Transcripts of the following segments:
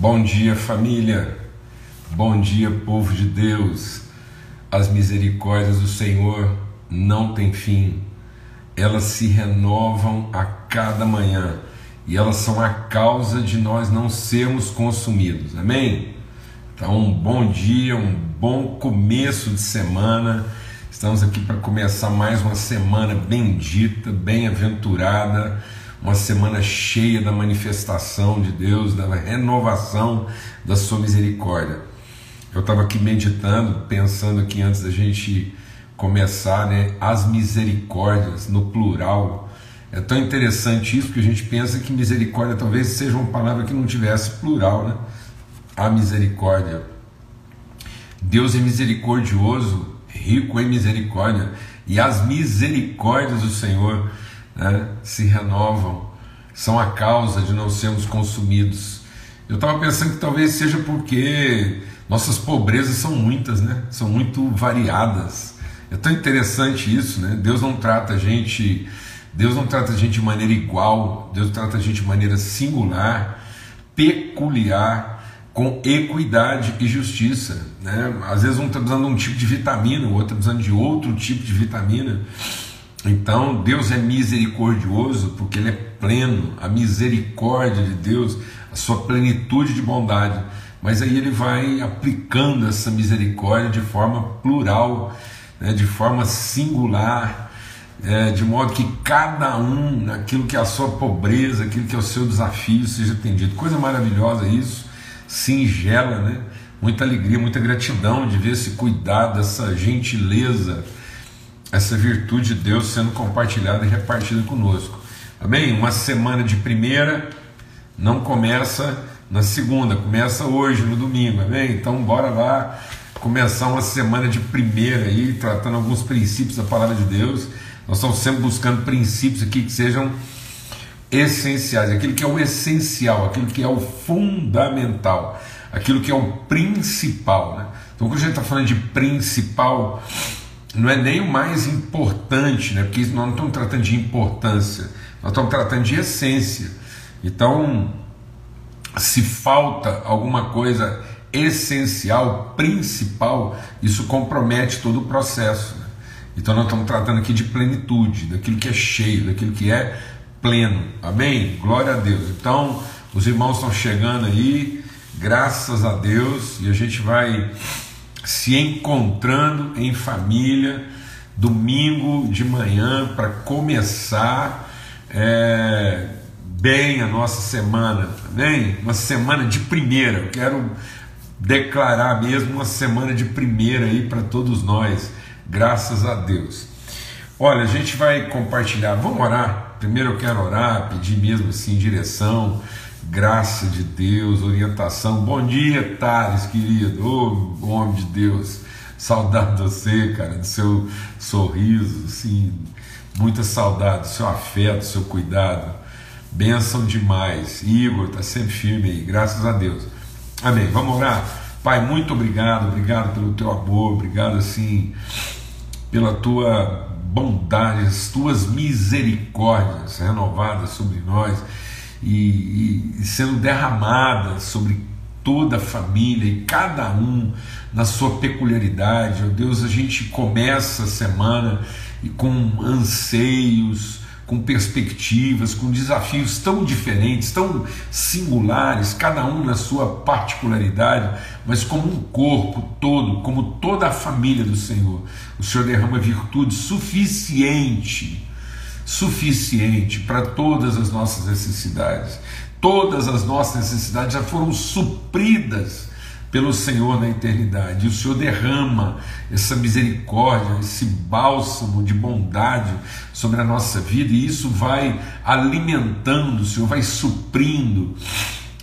Bom dia, família. Bom dia, povo de Deus. As misericórdias do Senhor não têm fim. Elas se renovam a cada manhã e elas são a causa de nós não sermos consumidos. Amém? Então, um bom dia, um bom começo de semana. Estamos aqui para começar mais uma semana bendita, bem-aventurada uma semana cheia da manifestação de Deus, da renovação da sua misericórdia. Eu estava aqui meditando, pensando aqui antes da gente começar, né, as misericórdias no plural. É tão interessante isso que a gente pensa que misericórdia talvez seja uma palavra que não tivesse plural, né? A misericórdia. Deus é misericordioso, rico em misericórdia, e as misericórdias do Senhor né, se renovam, são a causa de não sermos consumidos. Eu estava pensando que talvez seja porque nossas pobrezas são muitas, né? são muito variadas. É tão interessante isso, né? Deus não trata a gente, Deus não trata a gente de maneira igual, Deus trata a gente de maneira singular, peculiar, com equidade e justiça. Né? Às vezes um está precisando de um tipo de vitamina, o outro está precisando de outro tipo de vitamina. Então, Deus é misericordioso porque Ele é pleno, a misericórdia de Deus, a sua plenitude de bondade. Mas aí Ele vai aplicando essa misericórdia de forma plural, né, de forma singular, é, de modo que cada um, naquilo que é a sua pobreza, aquilo que é o seu desafio, seja atendido. Coisa maravilhosa isso, singela, né? Muita alegria, muita gratidão de ver esse cuidado, essa gentileza essa virtude de Deus sendo compartilhada e repartida conosco. Amém? Uma semana de primeira não começa na segunda, começa hoje, no domingo. Amém? Então, bora lá começar uma semana de primeira aí, tratando alguns princípios da palavra de Deus. Nós estamos sempre buscando princípios aqui que sejam essenciais, aquilo que é o essencial, aquilo que é o fundamental, aquilo que é o principal. Né? Então, quando a gente está falando de principal, não é nem o mais importante, né? porque nós não estamos tratando de importância, nós estamos tratando de essência. Então, se falta alguma coisa essencial, principal, isso compromete todo o processo. Né? Então, nós estamos tratando aqui de plenitude, daquilo que é cheio, daquilo que é pleno. Amém? Glória a Deus. Então, os irmãos estão chegando aí, graças a Deus, e a gente vai se encontrando em família, domingo de manhã, para começar é, bem a nossa semana, amém? Uma semana de primeira, eu quero declarar mesmo uma semana de primeira aí para todos nós, graças a Deus. Olha, a gente vai compartilhar, vamos orar. Primeiro eu quero orar, pedir mesmo assim direção graça de Deus, orientação. Bom dia, Thales, querido, oh, homem de Deus, saudade de você, cara, do seu sorriso, assim, muita saudade, do seu afeto, do seu cuidado, bênção demais. Igor, está sempre firme aí, graças a Deus. Amém. Vamos orar? Pai, muito obrigado, obrigado pelo teu amor, obrigado assim pela tua bondade, as tuas misericórdias renovadas sobre nós e, e sendo derramada sobre toda a família e cada um na sua peculiaridade. Oh Deus, a gente começa a semana e com anseios, com perspectivas, com desafios tão diferentes, tão singulares, cada um na sua particularidade, mas como um corpo todo, como toda a família do Senhor. O Senhor derrama virtude suficiente suficiente para todas as nossas necessidades. Todas as nossas necessidades já foram supridas pelo Senhor na eternidade. E o Senhor derrama essa misericórdia, esse bálsamo de bondade sobre a nossa vida, e isso vai alimentando, o Senhor vai suprindo,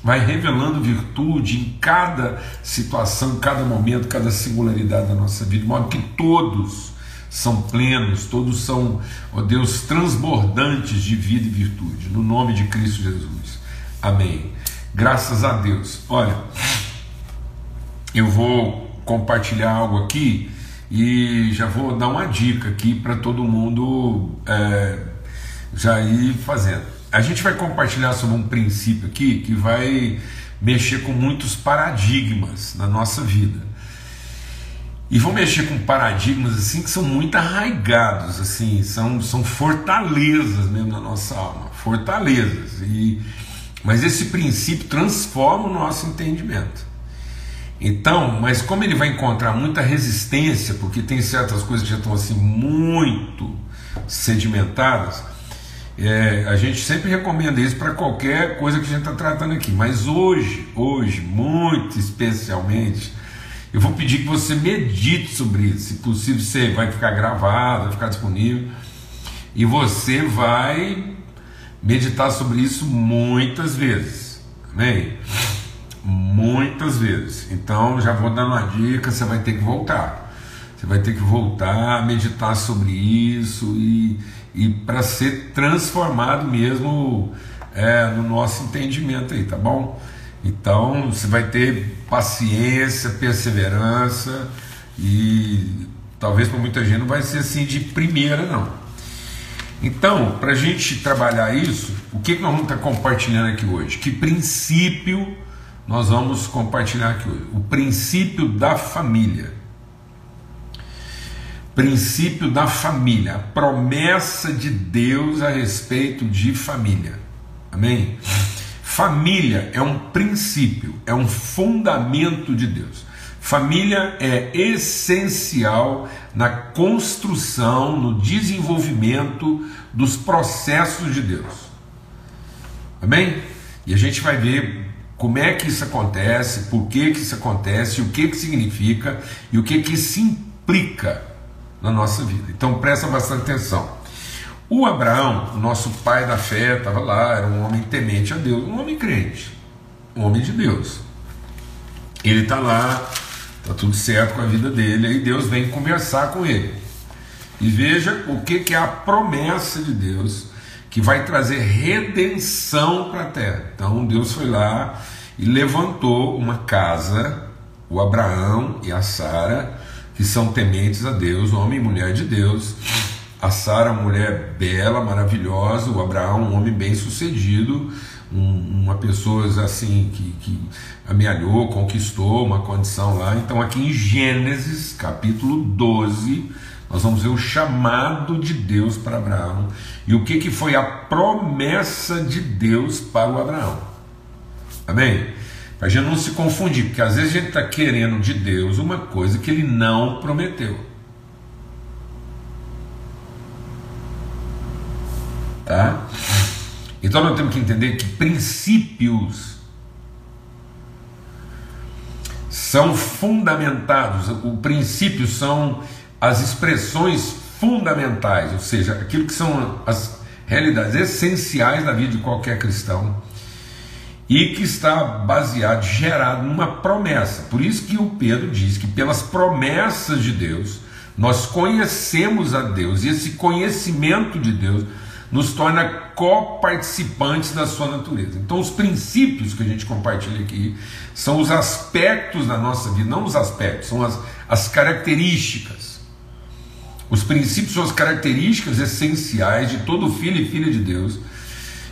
vai revelando virtude em cada situação, cada momento, cada singularidade da nossa vida, de modo que todos são plenos, todos são, ó Deus, transbordantes de vida e virtude, no nome de Cristo Jesus. Amém. Graças a Deus. Olha, eu vou compartilhar algo aqui e já vou dar uma dica aqui para todo mundo é, já ir fazendo. A gente vai compartilhar sobre um princípio aqui que vai mexer com muitos paradigmas na nossa vida. E vão mexer com paradigmas assim que são muito arraigados, assim, são, são fortalezas mesmo na nossa alma, fortalezas. E, mas esse princípio transforma o nosso entendimento. Então, mas como ele vai encontrar muita resistência, porque tem certas coisas que já estão assim muito sedimentadas, é, a gente sempre recomenda isso para qualquer coisa que a gente está tratando aqui. Mas hoje, hoje, muito especialmente, eu vou pedir que você medite sobre isso. Se possível, você vai ficar gravado, vai ficar disponível. E você vai meditar sobre isso muitas vezes. Amém? Muitas vezes. Então, já vou dar uma dica: você vai ter que voltar. Você vai ter que voltar a meditar sobre isso e, e para ser transformado mesmo é, no nosso entendimento aí, tá bom? Então você vai ter paciência, perseverança e talvez para muita gente não vai ser assim de primeira não. Então, para a gente trabalhar isso, o que, que nós vamos estar compartilhando aqui hoje? Que princípio nós vamos compartilhar aqui hoje? O princípio da família. Princípio da família, a promessa de Deus a respeito de família. Amém? Família é um princípio, é um fundamento de Deus. Família é essencial na construção, no desenvolvimento dos processos de Deus. Amém? E a gente vai ver como é que isso acontece, por que, que isso acontece, o que, que significa e o que, que isso implica na nossa vida. Então presta bastante atenção. O Abraão, nosso pai da fé, estava lá, era um homem temente a Deus, um homem crente, um homem de Deus. Ele está lá, está tudo certo com a vida dele, aí Deus vem conversar com ele. E veja o que, que é a promessa de Deus que vai trazer redenção para a terra. Então Deus foi lá e levantou uma casa, o Abraão e a Sara, que são tementes a Deus, homem e mulher de Deus a Sara, mulher bela, maravilhosa, o Abraão, um homem bem sucedido, um, uma pessoa assim que, que amealhou, conquistou uma condição lá. Então, aqui em Gênesis, capítulo 12, nós vamos ver o chamado de Deus para Abraão e o que, que foi a promessa de Deus para o Abraão. Amém? Para a gente não se confundir, porque às vezes a gente está querendo de Deus uma coisa que ele não prometeu. Tá? Então nós temos que entender que princípios são fundamentados, o princípio são as expressões fundamentais, ou seja, aquilo que são as realidades essenciais da vida de qualquer cristão e que está baseado, gerado numa promessa. Por isso que o Pedro diz que pelas promessas de Deus nós conhecemos a Deus e esse conhecimento de Deus nos torna coparticipantes da sua natureza. Então, os princípios que a gente compartilha aqui são os aspectos da nossa vida, não os aspectos, são as, as características. Os princípios são as características essenciais de todo filho e filha de Deus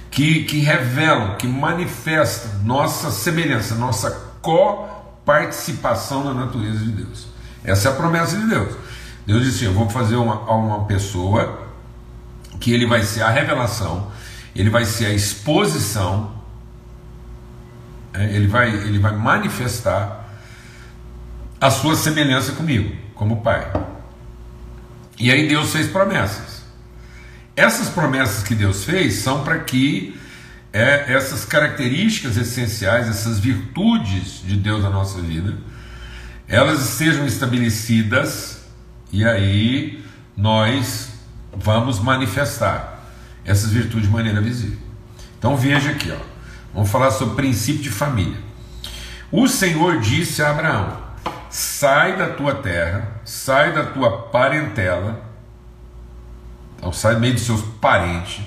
que, que revelam, que manifestam nossa semelhança, nossa coparticipação na natureza de Deus. Essa é a promessa de Deus. Deus disse: Eu vou fazer uma, uma pessoa que ele vai ser a revelação, ele vai ser a exposição, é, ele, vai, ele vai manifestar a sua semelhança comigo, como Pai. E aí Deus fez promessas. Essas promessas que Deus fez são para que é, essas características essenciais, essas virtudes de Deus na nossa vida, elas sejam estabelecidas e aí nós vamos manifestar essas virtudes de maneira visível. Então veja aqui, ó. Vamos falar sobre o princípio de família. O Senhor disse a Abraão: Sai da tua terra, sai da tua parentela, então sai meio dos seus parentes,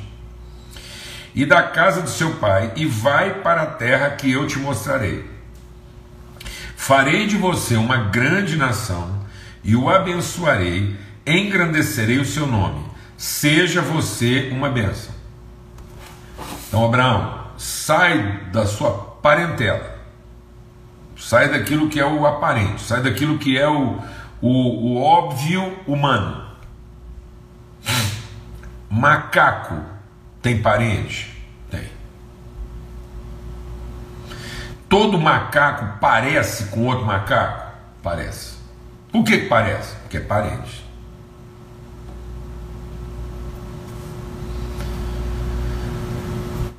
e da casa do seu pai, e vai para a terra que eu te mostrarei. Farei de você uma grande nação, e o abençoarei, engrandecerei o seu nome seja você uma bênção. Então, Abraão, sai da sua parentela, sai daquilo que é o aparente, sai daquilo que é o, o, o óbvio humano. Macaco tem parente? Tem. Todo macaco parece com outro macaco? Parece. Por que, que parece? Porque é parente.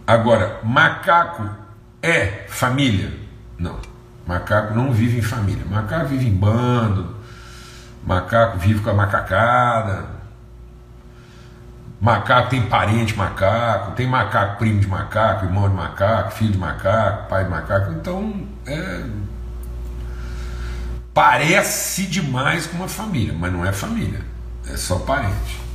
Agora, macaco é família? Não. Macaco não vive em família. Macaco vive em bando. Macaco vive com a macacada. Macaco tem parente macaco, tem macaco primo de macaco, irmão de macaco, filho de macaco, pai de macaco. Então, é, parece demais com uma família, mas não é família, é só parente.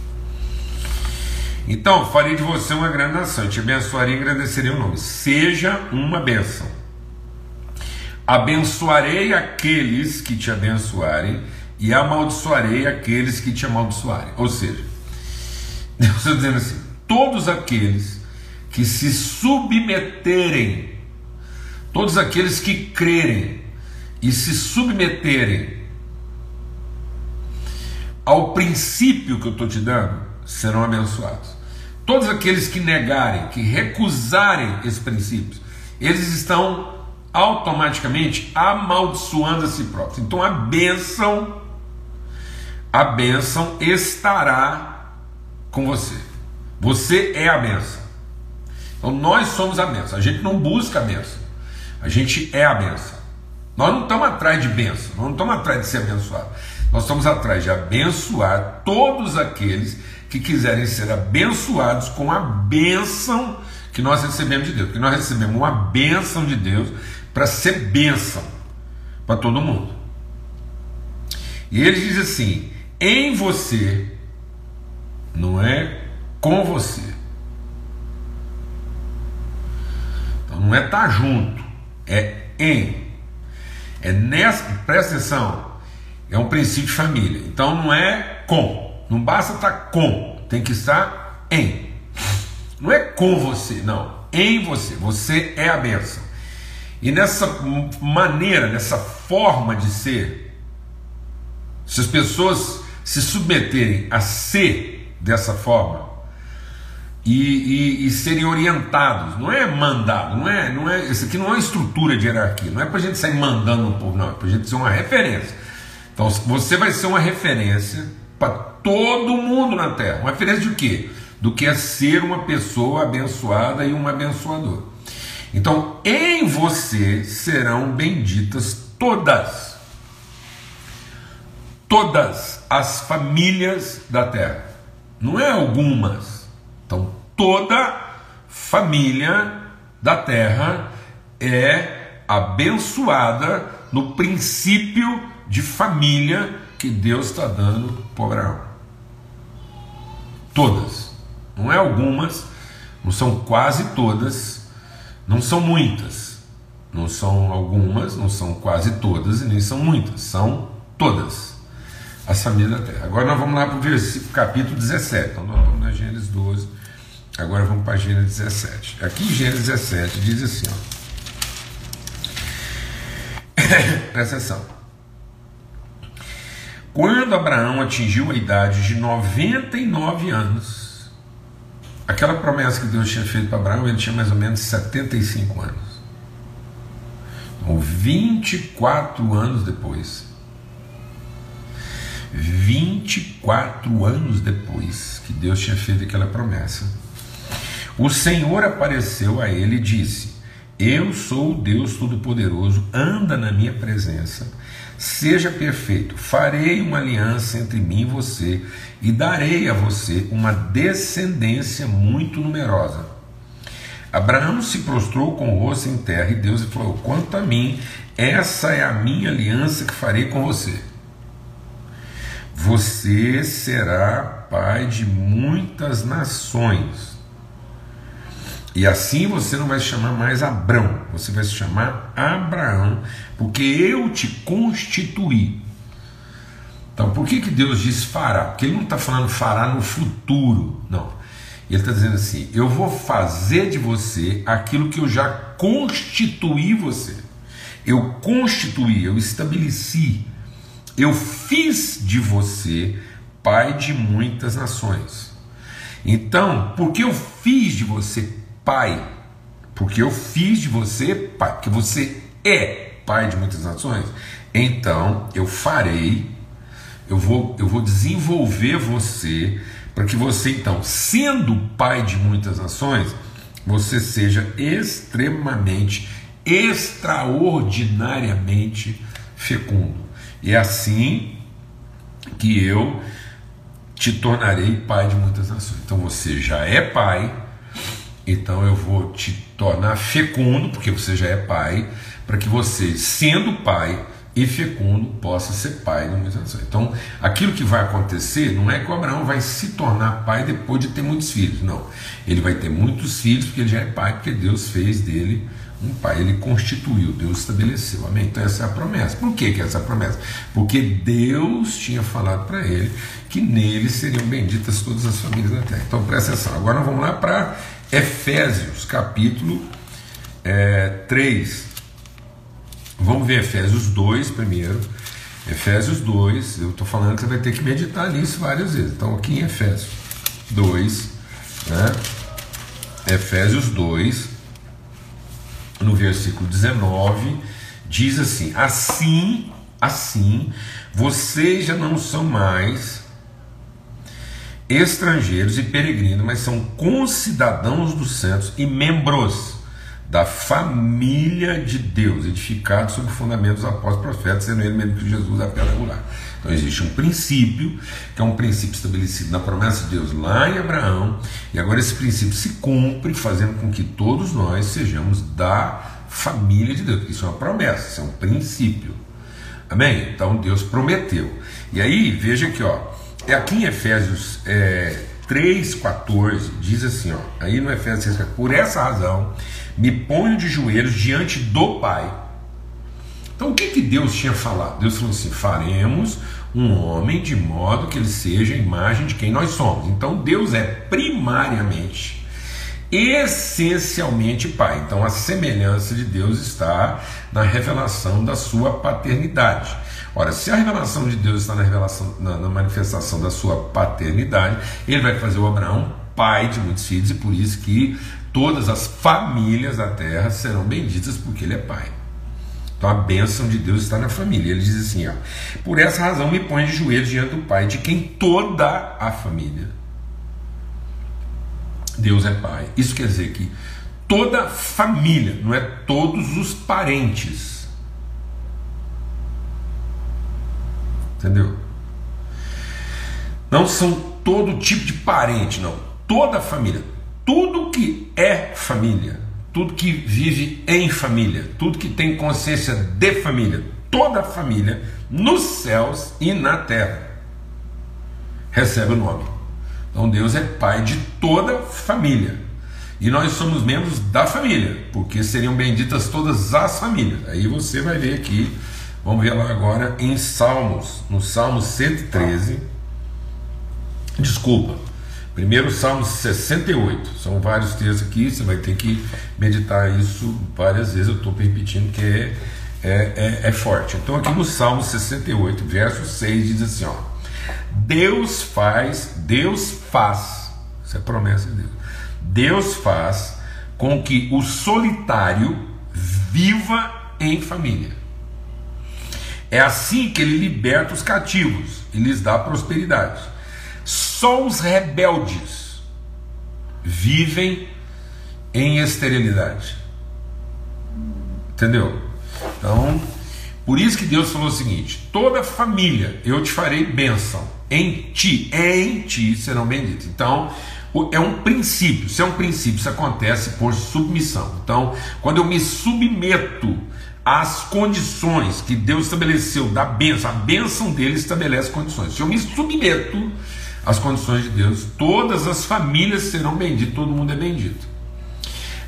Então, farei de você uma grande nação, te abençoarei e agradecerei o nome. Seja uma bênção. Abençoarei aqueles que te abençoarem e amaldiçoarei aqueles que te amaldiçoarem. Ou seja, Deus está dizendo assim: todos aqueles que se submeterem, todos aqueles que crerem e se submeterem ao princípio que eu estou te dando, serão abençoados. Todos aqueles que negarem, que recusarem esses princípios, eles estão automaticamente amaldiçoando a si próprios. Então a bênção, a bênção estará com você. Você é a bênção. Então nós somos a bênção. A gente não busca a bênção. A gente é a bênção. Nós não estamos atrás de bênção, nós não estamos atrás de ser abençoado. Nós estamos atrás de abençoar todos aqueles que quiserem ser abençoados com a bênção que nós recebemos de Deus. Porque nós recebemos uma bênção de Deus para ser bênção para todo mundo. E ele diz assim: em você, não é com você. Então não é estar tá junto, é em. É nessa, presta atenção, é um princípio de família. Então não é com, não basta estar tá com, tem que estar em. Não é com você, não, em você. Você é a bênção. E nessa maneira, nessa forma de ser, se as pessoas se submeterem a ser dessa forma e, e, e serem orientados, não é mandado, não é, não é, isso aqui não é estrutura de hierarquia, não é para gente sair mandando um povo, não, é para gente ser uma referência. Então você vai ser uma referência para todo mundo na Terra. Uma referência de quê? Do que é ser uma pessoa abençoada e um abençoador. Então, em você serão benditas todas, todas as famílias da terra, não é algumas. Então, toda família da terra é abençoada no princípio de família que Deus está dando para Abraão. Todas, não é algumas, não são quase todas não são muitas, não são algumas, não são quase todas e nem são muitas, são todas as famílias da terra. Agora nós vamos lá para o capítulo 17. Então nós estamos na Gênesis 12, agora vamos para Gênesis 17. Aqui em Gênesis 17 diz assim: ó. Presta atenção. Quando Abraão atingiu a idade de 99 anos, Aquela promessa que Deus tinha feito para Abraão, ele tinha mais ou menos 75 anos. Então, 24 anos depois, 24 anos depois que Deus tinha feito aquela promessa, o Senhor apareceu a ele e disse: Eu sou o Deus Todo-Poderoso, anda na minha presença Seja perfeito, farei uma aliança entre mim e você, e darei a você uma descendência muito numerosa. Abraão se prostrou com o rosto em terra e Deus falou: Quanto a mim, essa é a minha aliança que farei com você. Você será pai de muitas nações. E assim você não vai se chamar mais Abrão, você vai se chamar Abraão, porque eu te constituí. Então, por que, que Deus diz fará? Porque Ele não está falando fará no futuro, não. Ele está dizendo assim: eu vou fazer de você aquilo que eu já constituí você. eu constituí, eu estabeleci, eu fiz de você pai de muitas nações. Então, porque eu fiz de você pai, porque eu fiz de você pai, porque você é pai de muitas nações, então eu farei, eu vou, eu vou desenvolver você para que você, então, sendo pai de muitas nações, você seja extremamente, extraordinariamente fecundo. E é assim que eu te tornarei pai de muitas nações. Então você já é pai, então eu vou te tornar fecundo, porque você já é pai, para que você, sendo pai, e fecundo possa ser pai muitas nações. Então, aquilo que vai acontecer não é que o Abraão vai se tornar pai depois de ter muitos filhos, não. Ele vai ter muitos filhos porque ele já é pai, porque Deus fez dele um pai, ele constituiu, Deus estabeleceu, amém? Então, essa é a promessa. Por que, que é essa promessa? Porque Deus tinha falado para ele que nele seriam benditas todas as famílias da terra. Então, presta atenção. Agora, vamos lá para Efésios, capítulo é, 3. Vamos ver Efésios 2 primeiro. Efésios 2, eu estou falando que você vai ter que meditar nisso várias vezes. Então, aqui em Efésios 2, né? Efésios 2, no versículo 19, diz assim: Assim, assim, vocês já não são mais estrangeiros e peregrinos, mas são concidadãos dos santos e membros da família de Deus, edificado sobre o fundamento dos apóstolos profetas, sendo ele mesmo que Jesus a pedra angular. Então existe um princípio, que é um princípio estabelecido na promessa de Deus lá em Abraão, e agora esse princípio se cumpre, fazendo com que todos nós sejamos da família de Deus. Isso é uma promessa, isso é um princípio. Amém? Então Deus prometeu. E aí, veja aqui, ó, é aqui em Efésios é, 3,14, diz assim, ó, aí no Efésios 3, por essa razão me ponho de joelhos diante do Pai. Então o que, que Deus tinha falado? Deus falou assim: faremos um homem de modo que ele seja a imagem de quem nós somos. Então Deus é primariamente, essencialmente Pai. Então a semelhança de Deus está na revelação da sua paternidade. Ora, se a revelação de Deus está na, revelação, na, na manifestação da sua paternidade, ele vai fazer o Abraão pai de muitos filhos, e por isso que todas as famílias da terra serão benditas porque ele é pai. Então a bênção de Deus está na família. Ele diz assim: ó, por essa razão me põe de joelhos diante do Pai, de quem toda a família. Deus é pai. Isso quer dizer que toda família, não é todos os parentes. Entendeu? Não são todo tipo de parente, não. Toda a família, tudo que é família, tudo que vive em família, tudo que tem consciência de família, toda a família, nos céus e na terra, recebe o nome. Então Deus é pai de toda família. E nós somos membros da família, porque seriam benditas todas as famílias. Aí você vai ver aqui, vamos ver lá agora em Salmos, no Salmo 113. Desculpa, Primeiro Salmo 68, são vários textos aqui, você vai ter que meditar isso várias vezes, eu estou repetindo que é, é, é, é, forte. Então, aqui no Salmo 68, verso 6, diz assim: ó, Deus faz, Deus faz, isso é promessa de Deus, Deus faz com que o solitário viva em família. É assim que ele liberta os cativos e lhes dá prosperidade. Só os rebeldes vivem em esterilidade. Entendeu? Então, por isso que Deus falou o seguinte: toda família eu te farei bênção, em ti, em ti serão benditos. Então, é um princípio, se é um princípio, isso acontece por submissão. Então, quando eu me submeto às condições que Deus estabeleceu da bênção, a bênção dele estabelece condições. Se eu me submeto às condições de Deus, todas as famílias serão benditas, todo mundo é bendito.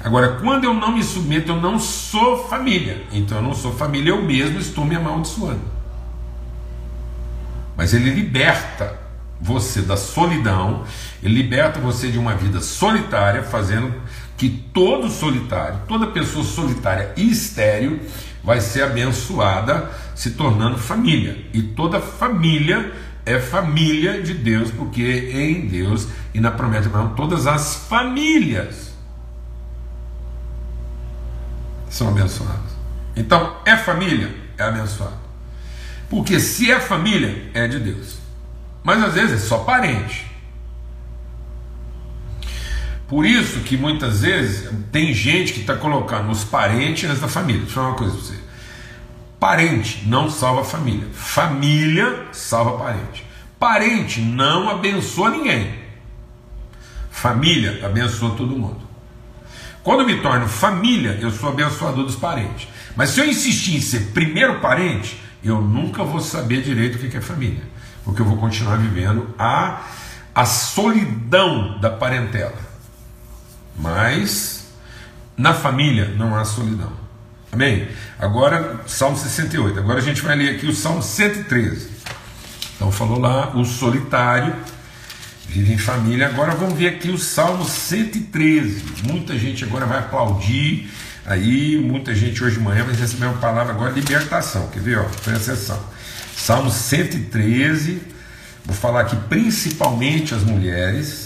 Agora, quando eu não me submeto, eu não sou família. Então, eu não sou família, eu mesmo estou me amaldiçoando. Mas ele liberta você da solidão, ele liberta você de uma vida solitária, fazendo que todo solitário, toda pessoa solitária e estéril, vai ser abençoada, se tornando família. E toda família é família de Deus, porque em Deus e na promessa de Abraão, todas as famílias são abençoadas. Então, é família? É abençoado. Porque se é família, é de Deus. Mas às vezes é só parente. Por isso que muitas vezes tem gente que está colocando os parentes antes da família. Deixa eu falar uma coisa para você. Parente não salva família. Família salva parente. Parente não abençoa ninguém. Família abençoa todo mundo. Quando eu me torno família, eu sou abençoador dos parentes. Mas se eu insistir em ser primeiro parente, eu nunca vou saber direito o que é família. Porque eu vou continuar vivendo a, a solidão da parentela. Mas na família não há solidão. Amém? Agora, Salmo 68. Agora a gente vai ler aqui o Salmo 113. Então falou lá o solitário vive em família. Agora vamos ver aqui o Salmo 113. Muita gente agora vai aplaudir. Aí, muita gente hoje de manhã vai receber uma palavra agora libertação. Quer ver? Ó, presta atenção. Salmo 113. Vou falar aqui principalmente as mulheres.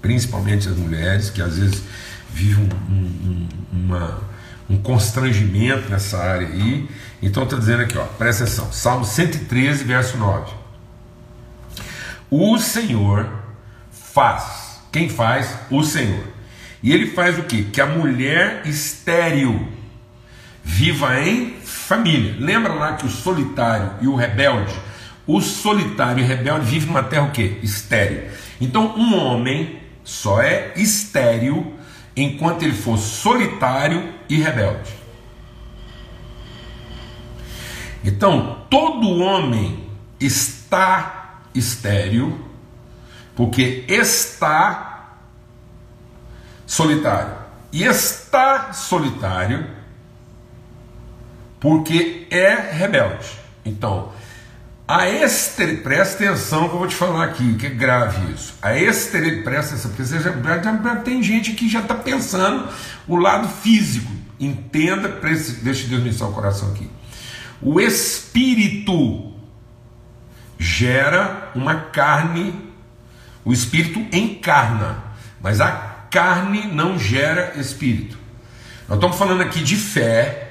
Principalmente as mulheres, que às vezes vivem um, um, uma, um constrangimento nessa área aí. Então está dizendo aqui, ó, presta atenção. Salmo 113, verso 9. O Senhor faz. Quem faz? O Senhor. E ele faz o que? Que a mulher estéril viva em família. Lembra lá que o solitário e o rebelde, o solitário e rebelde vivem numa terra o quê? Estéril. Então um homem só é estéril enquanto ele for solitário e rebelde. Então todo homem está estéril, porque está solitário. E está solitário porque é rebelde. Então, a ester, presta atenção que eu vou te falar aqui, que é grave isso. A ester, presta atenção, porque já tem gente que já está pensando o lado físico. Entenda, deixa Deus me o coração aqui. O espírito gera uma carne, o espírito encarna, mas a carne não gera espírito. Nós estamos falando aqui de fé,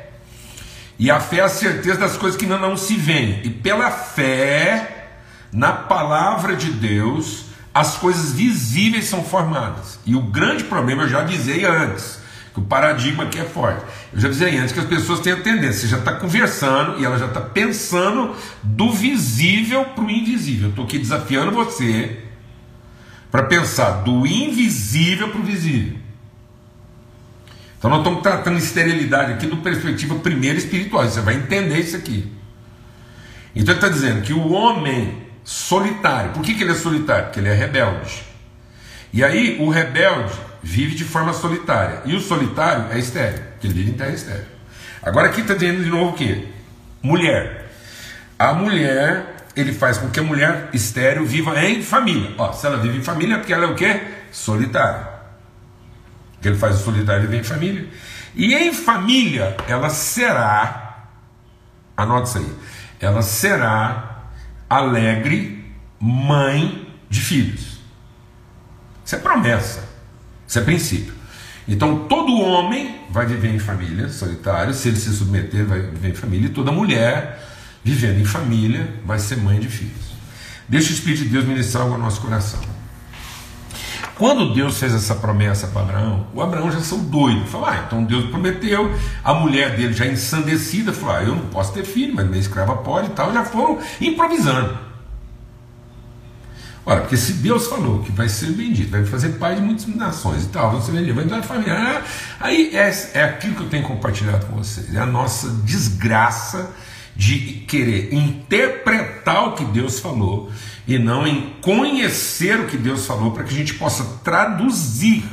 e a fé é a certeza das coisas que ainda não se veem, e pela fé na palavra de Deus, as coisas visíveis são formadas. E o grande problema, eu já avisei antes, que o paradigma aqui é forte. Eu já dizia antes que as pessoas têm a tendência, você já está conversando e ela já está pensando do visível para o invisível. Estou aqui desafiando você para pensar do invisível para o visível. Então nós estamos tratando esterilidade aqui do perspectiva primeira espiritual. Você vai entender isso aqui. Então ele está dizendo que o homem solitário, por que, que ele é solitário? Porque ele é rebelde. E aí o rebelde vive de forma solitária. E o solitário é estéreo, que ele vive em terra estéreo. Agora aqui está dizendo de novo o quê? Mulher. A mulher, ele faz com que a mulher estéreo viva em família. Ó, se ela vive em família, é porque ela é o quê? Solitária. Ele faz o solitário e vive em família. E em família, ela será, anota isso aí, ela será alegre mãe de filhos. Isso é promessa. Isso é princípio. Então todo homem vai viver em família, solitário, se ele se submeter, vai viver em família, e toda mulher vivendo em família vai ser mãe de filhos. Deixa o Espírito de Deus ministrar ao nosso coração. Quando Deus fez essa promessa para Abraão, o Abraão já saiu doido. Falou: ah, então Deus prometeu, a mulher dele já ensandecida, falou: ah, eu não posso ter filho, mas minha escrava pode e tal. Já foram improvisando. Ora, porque se Deus falou que vai ser bendito, vai fazer pai de muitas nações e tal, você vai entrar na família. Aí é, é aquilo que eu tenho compartilhado com vocês, é a nossa desgraça de querer interpretar o que Deus falou e não em conhecer o que Deus falou para que a gente possa traduzir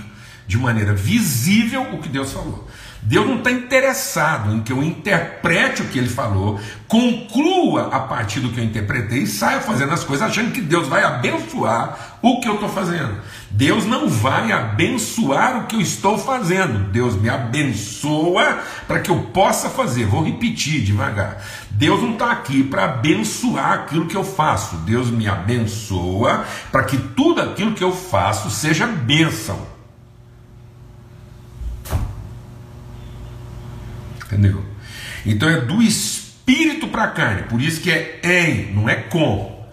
de maneira visível o que Deus falou. Deus não está interessado em que eu interprete o que ele falou, conclua a partir do que eu interpretei e saia fazendo as coisas achando que Deus vai abençoar o que eu estou fazendo. Deus não vai abençoar o que eu estou fazendo. Deus me abençoa para que eu possa fazer. Vou repetir devagar. Deus não está aqui para abençoar aquilo que eu faço. Deus me abençoa para que tudo aquilo que eu faço seja bênção. Entendeu? Então é do espírito para a carne, por isso que é em, não é com.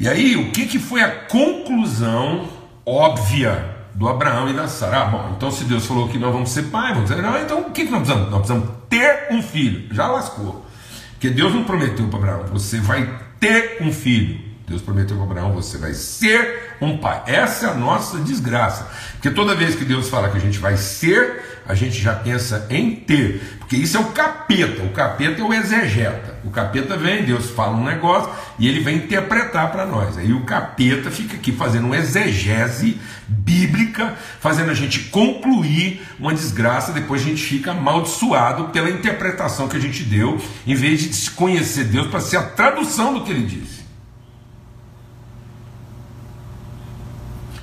E aí, o que, que foi a conclusão óbvia do Abraão e da Sara? Ah, bom, então se Deus falou que nós vamos ser pai, vamos dizer, não, então o que, que nós precisamos? Nós precisamos ter um filho. Já lascou. Porque Deus não prometeu para Abraão, você vai ter um filho. Deus prometeu para Abraão: você vai ser um pai. Essa é a nossa desgraça. Porque toda vez que Deus fala que a gente vai ser, a gente já pensa em ter. Porque isso é o capeta. O capeta é o exegeta. O capeta vem, Deus fala um negócio e ele vem interpretar para nós. Aí o capeta fica aqui fazendo uma exegese bíblica, fazendo a gente concluir uma desgraça, depois a gente fica amaldiçoado pela interpretação que a gente deu, em vez de conhecer Deus para ser a tradução do que ele disse.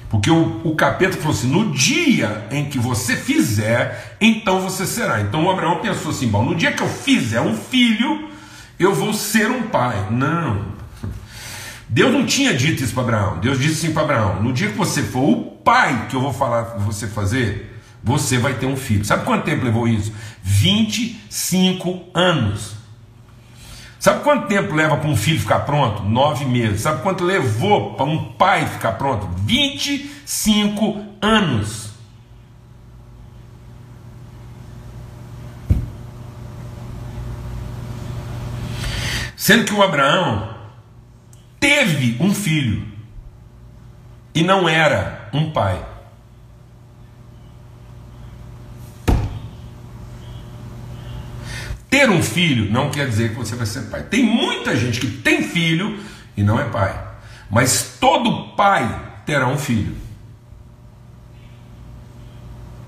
Porque o, o capeta falou assim: no dia em que você fizer, então você será. Então o Abraão pensou assim: bom, no dia que eu fizer um filho, eu vou ser um pai. Não. Deus não tinha dito isso para Abraão. Deus disse assim para Abraão: no dia que você for o pai que eu vou falar para você fazer, você vai ter um filho. Sabe quanto tempo levou isso? 25 anos. Sabe quanto tempo leva para um filho ficar pronto? Nove meses. Sabe quanto levou para um pai ficar pronto? 25 anos. Sendo que o Abraão teve um filho e não era um pai. Ter um filho não quer dizer que você vai ser pai. Tem muita gente que tem filho e não é pai. Mas todo pai terá um filho.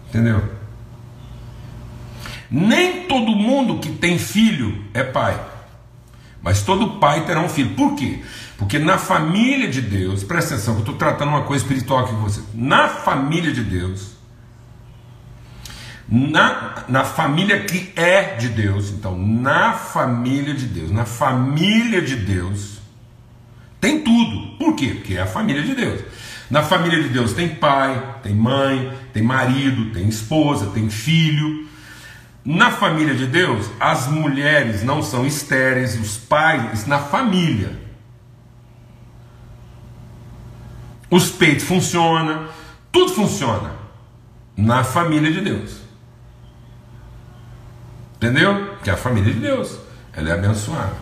Entendeu? Nem todo mundo que tem filho é pai. Mas todo pai terá um filho. Por quê? Porque na família de Deus, presta atenção, eu estou tratando uma coisa espiritual aqui com você. Na família de Deus, na, na família que é de Deus, então, na família de Deus, na família de Deus, tem tudo. Por quê? Porque é a família de Deus. Na família de Deus tem pai, tem mãe, tem marido, tem esposa, tem filho. Na família de Deus, as mulheres não são estéreis, os pais, na família. Os peitos funcionam, tudo funciona na família de Deus. Entendeu? Que é a família de Deus. Ela é abençoada.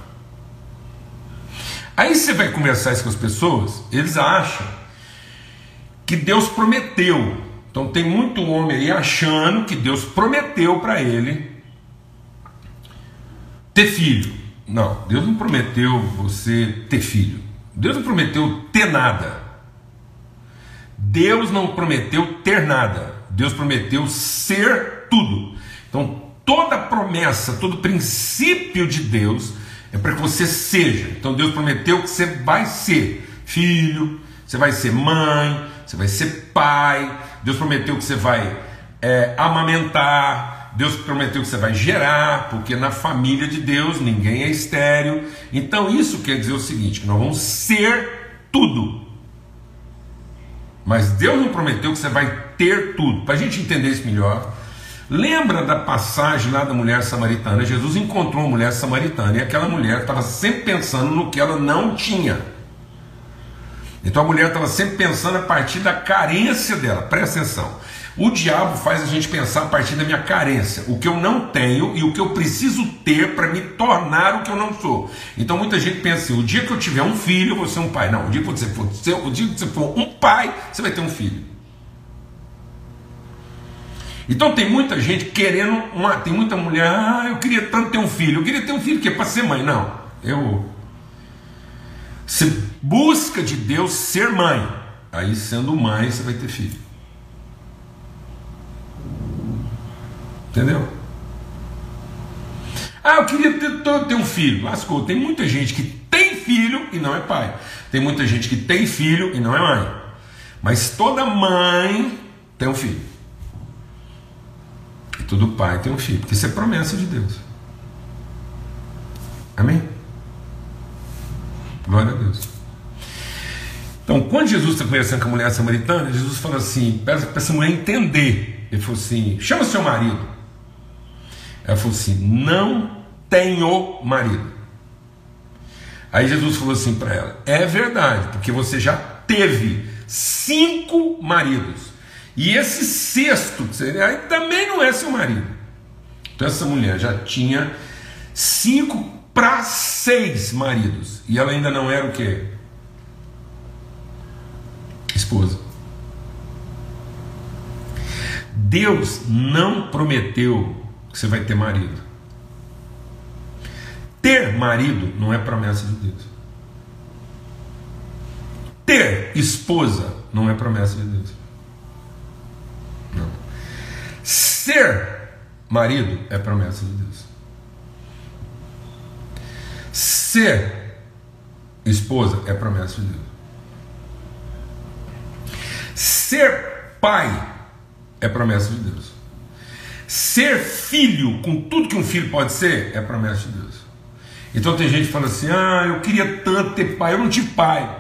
Aí você vai conversar isso com as pessoas, eles acham que Deus prometeu. Então tem muito homem aí achando que Deus prometeu para ele ter filho. Não, Deus não prometeu você ter filho. Deus não prometeu ter nada. Deus não prometeu ter nada. Deus prometeu ser tudo. Então toda promessa, todo princípio de Deus é para que você seja. Então Deus prometeu que você vai ser filho, você vai ser mãe, você vai ser pai. Deus prometeu que você vai é, amamentar. Deus prometeu que você vai gerar, porque na família de Deus ninguém é estéreo. Então isso quer dizer o seguinte: que nós vamos ser tudo. Mas Deus não prometeu que você vai ter tudo. Para a gente entender isso melhor, Lembra da passagem lá da mulher samaritana? Jesus encontrou uma mulher samaritana e aquela mulher estava sempre pensando no que ela não tinha. Então a mulher estava sempre pensando a partir da carência dela. Presta atenção. O diabo faz a gente pensar a partir da minha carência, o que eu não tenho e o que eu preciso ter para me tornar o que eu não sou. Então muita gente pensa assim: o dia que eu tiver um filho, eu vou ser um pai. Não, o dia que você for, o dia que você for um pai, você vai ter um filho. Então tem muita gente querendo uma, tem muita mulher, ah, eu queria tanto ter um filho, eu queria ter um filho que é para ser mãe, não. Eu você busca de Deus ser mãe. Aí sendo mãe você vai ter filho. Entendeu? Ah, eu queria ter, ter um filho. Lascou. Tem muita gente que tem filho e não é pai. Tem muita gente que tem filho e não é mãe. Mas toda mãe tem um filho. Todo pai tem um filho. Isso é promessa de Deus. Amém? Glória a Deus. Então, quando Jesus está conversando com a mulher samaritana, Jesus fala assim: para essa mulher entender. Ele falou assim: chama seu marido. Ela falou assim: não tenho marido. Aí Jesus falou assim para ela: é verdade, porque você já teve cinco maridos. E esse sexto, aí também não é seu marido. Então essa mulher já tinha cinco para seis maridos. E ela ainda não era o que? Esposa. Deus não prometeu que você vai ter marido. Ter marido não é promessa de Deus. Ter esposa não é promessa de Deus. Não. Ser marido é promessa de Deus. Ser esposa é promessa de Deus. Ser pai é promessa de Deus. Ser filho, com tudo que um filho pode ser, é promessa de Deus. Então tem gente que fala assim: ah, eu queria tanto ter pai, eu não tive pai.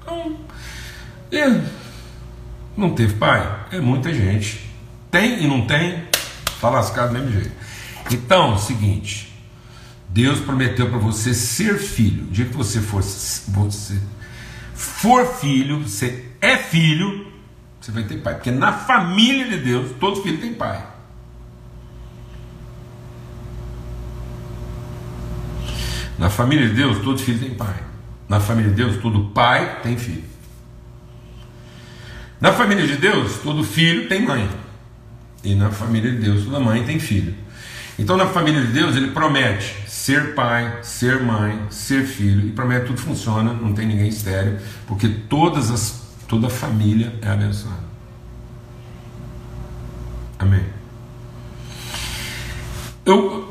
Então, não teve pai? É muita gente. Tem e não tem, está lascado do mesmo jeito. Então, seguinte: Deus prometeu para você ser filho. O dia que você for, você for filho, você é filho, você vai ter pai. Porque na família de Deus, todo filho tem pai. Na família de Deus, todo filho tem pai. Na família de Deus, todo pai tem filho. Na família de Deus, todo filho tem mãe. E na família de Deus, toda mãe tem filho. Então, na família de Deus, ele promete ser pai, ser mãe, ser filho, e promete tudo funciona, não tem ninguém estéreo, porque todas as, toda a família é abençoada. Amém. Eu,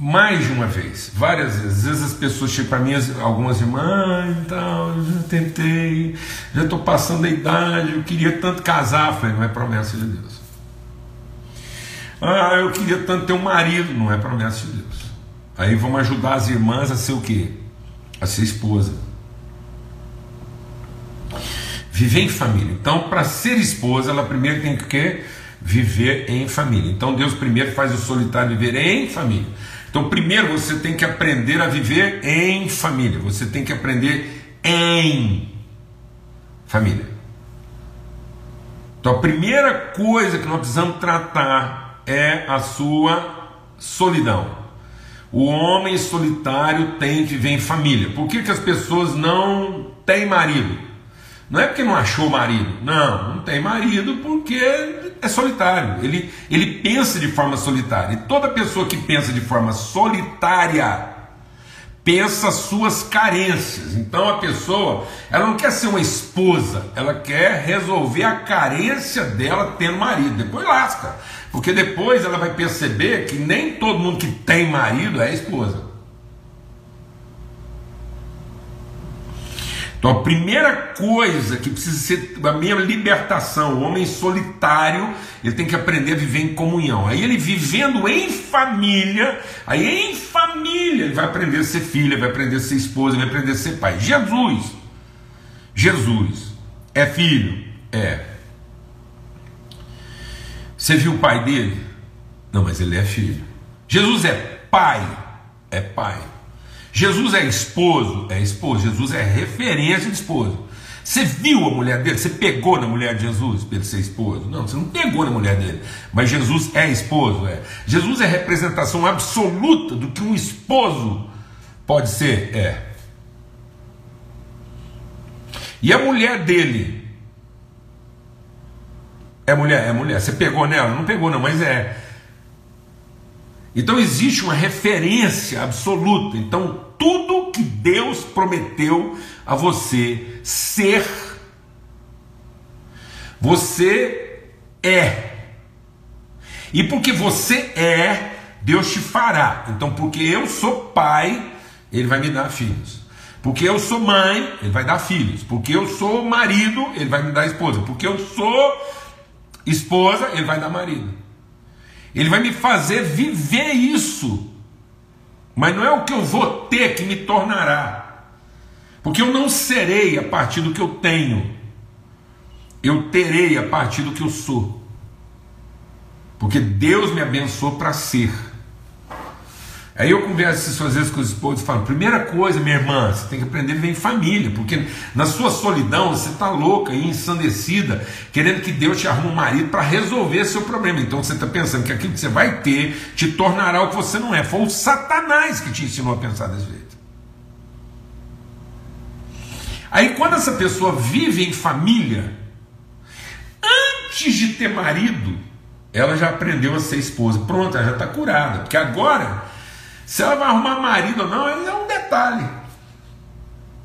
mais de uma vez, várias vezes, às vezes as pessoas chegam para mim, algumas irmãs, então, já tentei, já estou passando a idade, eu queria tanto casar, falei, não é promessa de Deus. Ah, eu queria tanto ter um marido. Não é promessa de Deus. Aí vamos ajudar as irmãs a ser o quê? A ser esposa. Viver em família. Então, para ser esposa, ela primeiro tem que viver em família. Então, Deus primeiro faz o solitário viver em família. Então, primeiro você tem que aprender a viver em família. Você tem que aprender em família. Então, a primeira coisa que nós precisamos tratar é a sua solidão. O homem solitário tem que viver em família. Por que, que as pessoas não têm marido? Não é porque não achou marido. Não, não tem marido porque é solitário. Ele, ele pensa de forma solitária. E toda pessoa que pensa de forma solitária pensa suas carências. Então a pessoa, ela não quer ser uma esposa, ela quer resolver a carência dela tendo marido. Depois lasca. Porque depois ela vai perceber que nem todo mundo que tem marido é esposa. Então a primeira coisa que precisa ser a minha libertação, o homem solitário, ele tem que aprender a viver em comunhão. Aí ele vivendo em família, aí em família ele vai aprender a ser filho, vai aprender a ser esposa, vai aprender a ser pai. Jesus, Jesus é filho, é. Você viu o pai dele? Não, mas ele é filho. Jesus é pai, é pai. Jesus é esposo, é esposo. Jesus é referência de esposo. Você viu a mulher dele? Você pegou na mulher de Jesus ele ser esposo? Não, você não pegou na mulher dele. Mas Jesus é esposo, é. Jesus é representação absoluta do que um esposo pode ser, é. E a mulher dele é mulher, é mulher. Você pegou nela? Não pegou, não, mas é. Então existe uma referência absoluta. Então, tudo que Deus prometeu a você ser, você é. E porque você é, Deus te fará. Então, porque eu sou pai, Ele vai me dar filhos. Porque eu sou mãe, Ele vai dar filhos. Porque eu sou marido, Ele vai me dar esposa. Porque eu sou esposa, Ele vai dar marido. Ele vai me fazer viver isso. Mas não é o que eu vou ter que me tornará. Porque eu não serei a partir do que eu tenho. Eu terei a partir do que eu sou. Porque Deus me abençoou para ser. Aí eu converso isso às vezes com os esposos e falo: primeira coisa, minha irmã, você tem que aprender a viver em família, porque na sua solidão você está louca e ensandecida, querendo que Deus te arrume um marido para resolver seu problema. Então você está pensando que aquilo que você vai ter te tornará o que você não é. Foi o Satanás que te ensinou a pensar desse jeito. Aí quando essa pessoa vive em família, antes de ter marido, ela já aprendeu a ser esposa. Pronto, ela já está curada. Porque agora, se ela vai arrumar marido ou não, é um detalhe.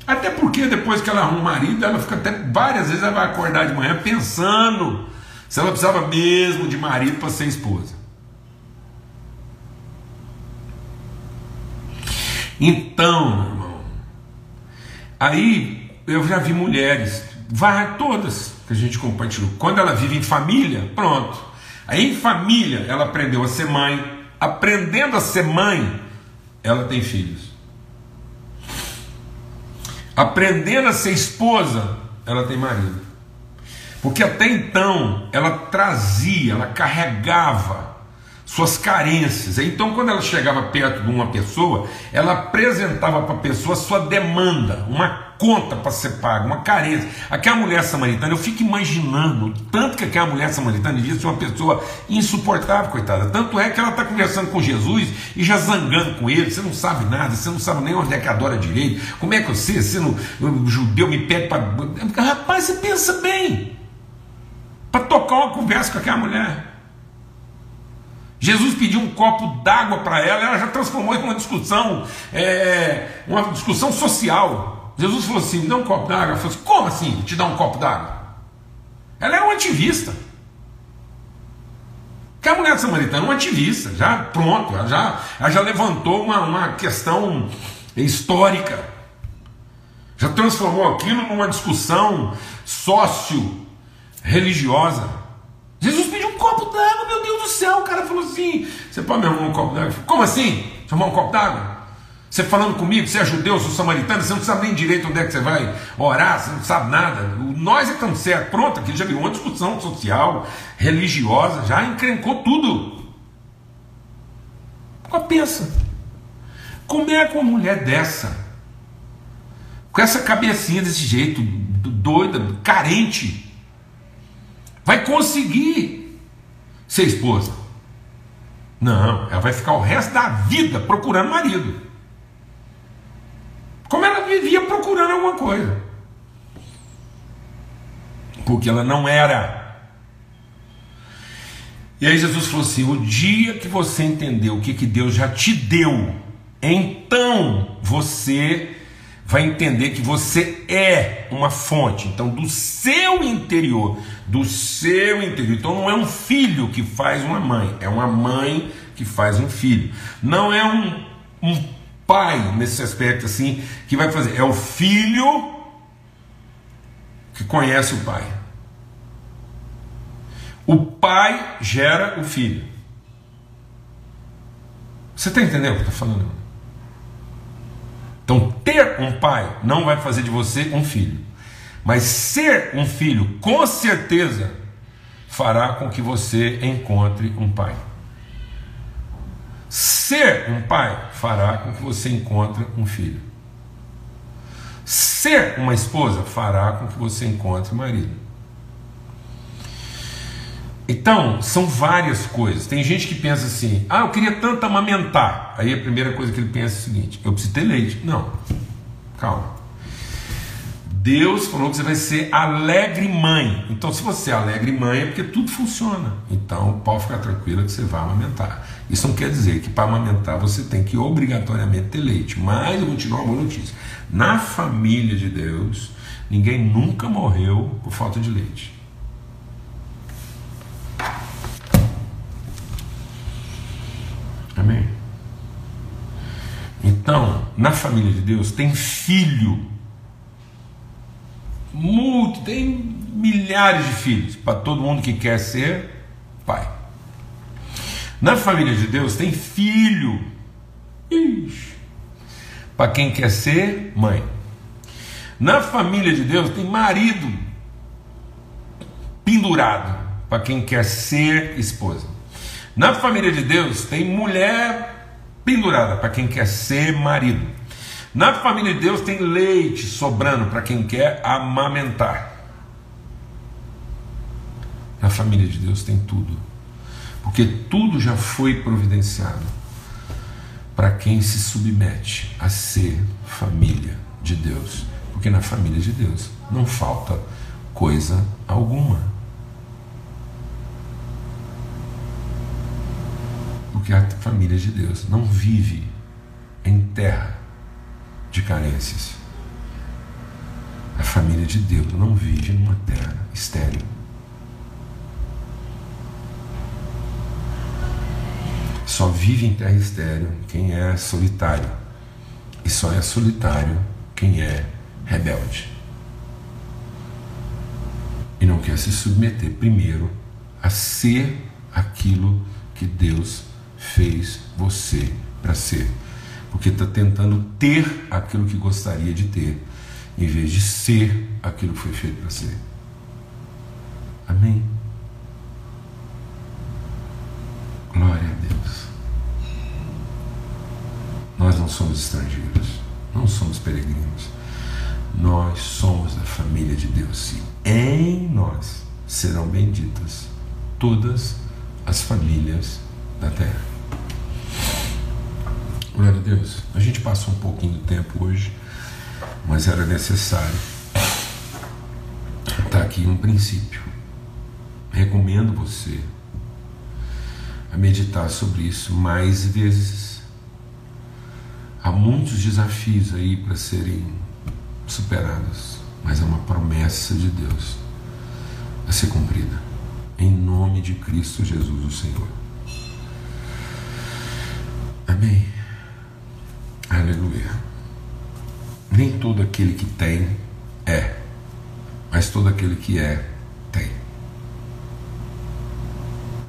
Até porque depois que ela arruma marido, ela fica até várias vezes ela vai acordar de manhã pensando se ela precisava mesmo de marido para ser esposa. Então, meu irmão, aí eu já vi mulheres, vai todas que a gente compartilhou. Quando ela vive em família, pronto. Aí em família ela aprendeu a ser mãe, aprendendo a ser mãe, ela tem filhos. Aprendendo a ser esposa, ela tem marido. Porque até então ela trazia, ela carregava suas carências. Então, quando ela chegava perto de uma pessoa, ela apresentava para a pessoa sua demanda, uma conta para ser paga, uma carência. Aquela mulher samaritana, eu fico imaginando tanto que aquela mulher samaritana devia ser uma pessoa insuportável, coitada. Tanto é que ela está conversando com Jesus e já zangando com ele. Você não sabe nada, você não sabe nem onde é que adora direito. Como é que eu sei? Se o judeu me pede para. Rapaz, você pensa bem. Para tocar uma conversa com aquela mulher. Jesus pediu um copo d'água para ela, ela já transformou em uma discussão, é, uma discussão social. Jesus falou assim: me dá um copo d'água. Ela falou assim: como assim te dar um copo d'água? Ela era uma ativista. Que a mulher samaritana é uma ativista, já pronto, ela já, ela já levantou uma, uma questão histórica, já transformou aquilo numa discussão sócio-religiosa. Jesus pediu copo d'água, meu Deus do céu. O cara falou assim: Você pode me arrumar um copo d'água? Como assim? Chamar um copo d'água? Você falando comigo, você é judeu, sou samaritano, você não sabe nem direito onde é que você vai orar, você não sabe nada. Nós é estamos certos. Pronto, aqui já virou uma discussão social, religiosa, já encrencou tudo. Agora pensa: como é que uma mulher dessa, com essa cabecinha desse jeito, doida, carente, vai conseguir ser esposa. Não, ela vai ficar o resto da vida procurando marido. Como ela vivia procurando alguma coisa. Porque ela não era. E aí Jesus falou assim: o dia que você entendeu o que, que Deus já te deu, então você vai entender que você é uma fonte, então do seu interior, do seu interior. Então não é um filho que faz uma mãe, é uma mãe que faz um filho. Não é um, um pai nesse aspecto assim que vai fazer, é o filho que conhece o pai. O pai gera o filho. Você está entendendo o que eu estou falando? Então, ter um pai não vai fazer de você um filho, mas ser um filho, com certeza, fará com que você encontre um pai. Ser um pai fará com que você encontre um filho. Ser uma esposa fará com que você encontre um marido. Então, são várias coisas. Tem gente que pensa assim: ah, eu queria tanto amamentar. Aí a primeira coisa que ele pensa é o seguinte: eu preciso ter leite. Não, calma. Deus falou que você vai ser alegre mãe. Então, se você é alegre mãe, é porque tudo funciona. Então, pode ficar tranquila que você vai amamentar. Isso não quer dizer que para amamentar você tem que obrigatoriamente ter leite. Mas eu vou te dar uma boa notícia: na família de Deus, ninguém nunca morreu por falta de leite. Então, na família de Deus tem filho, muito, tem milhares de filhos para todo mundo que quer ser pai. Na família de Deus tem filho, para quem quer ser mãe. Na família de Deus tem marido pendurado para quem quer ser esposa. Na família de Deus tem mulher pendurada para quem quer ser marido. Na família de Deus tem leite sobrando para quem quer amamentar. Na família de Deus tem tudo, porque tudo já foi providenciado para quem se submete a ser família de Deus, porque na família de Deus não falta coisa alguma. Porque a família de Deus não vive em terra de carências. A família de Deus não vive numa terra estéril. Só vive em terra estéril quem é solitário. E só é solitário quem é rebelde. E não quer se submeter primeiro a ser aquilo que Deus fez você para ser. Porque está tentando ter aquilo que gostaria de ter, em vez de ser aquilo que foi feito para ser. Amém. Glória a Deus. Nós não somos estrangeiros, não somos peregrinos. Nós somos a família de Deus e em nós serão benditas todas as famílias da terra. Glória a Deus. A gente passou um pouquinho do tempo hoje, mas era necessário. Está aqui um princípio. Recomendo você a meditar sobre isso mais vezes. Há muitos desafios aí para serem superados, mas é uma promessa de Deus a ser cumprida. Em nome de Cristo Jesus, o Senhor. Amém. Aleluia. Nem todo aquele que tem é, mas todo aquele que é, tem.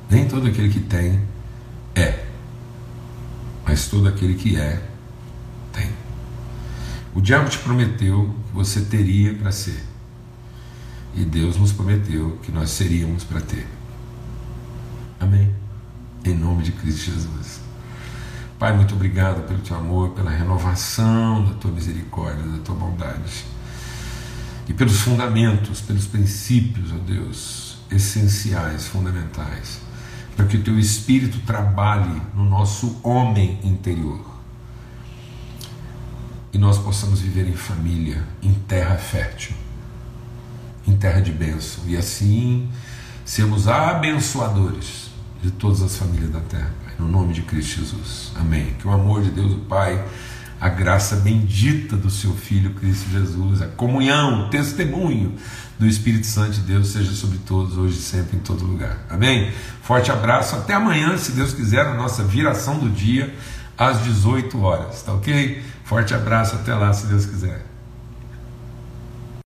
Nem todo aquele que tem é, mas todo aquele que é, tem. O diabo te prometeu que você teria para ser, e Deus nos prometeu que nós seríamos para ter. Amém? Em nome de Cristo Jesus. Pai, muito obrigado pelo teu amor, pela renovação da tua misericórdia, da tua bondade. E pelos fundamentos, pelos princípios, ó Deus, essenciais, fundamentais, para que o teu Espírito trabalhe no nosso homem interior. E nós possamos viver em família, em terra fértil, em terra de bênção. E assim sermos abençoadores de todas as famílias da terra no nome de Cristo Jesus. Amém. Que o amor de Deus, o Pai, a graça bendita do seu Filho Cristo Jesus, a comunhão, o testemunho do Espírito Santo de Deus seja sobre todos, hoje e sempre, em todo lugar. Amém? Forte abraço, até amanhã, se Deus quiser, na nossa viração do dia, às 18 horas, tá ok? Forte abraço, até lá, se Deus quiser.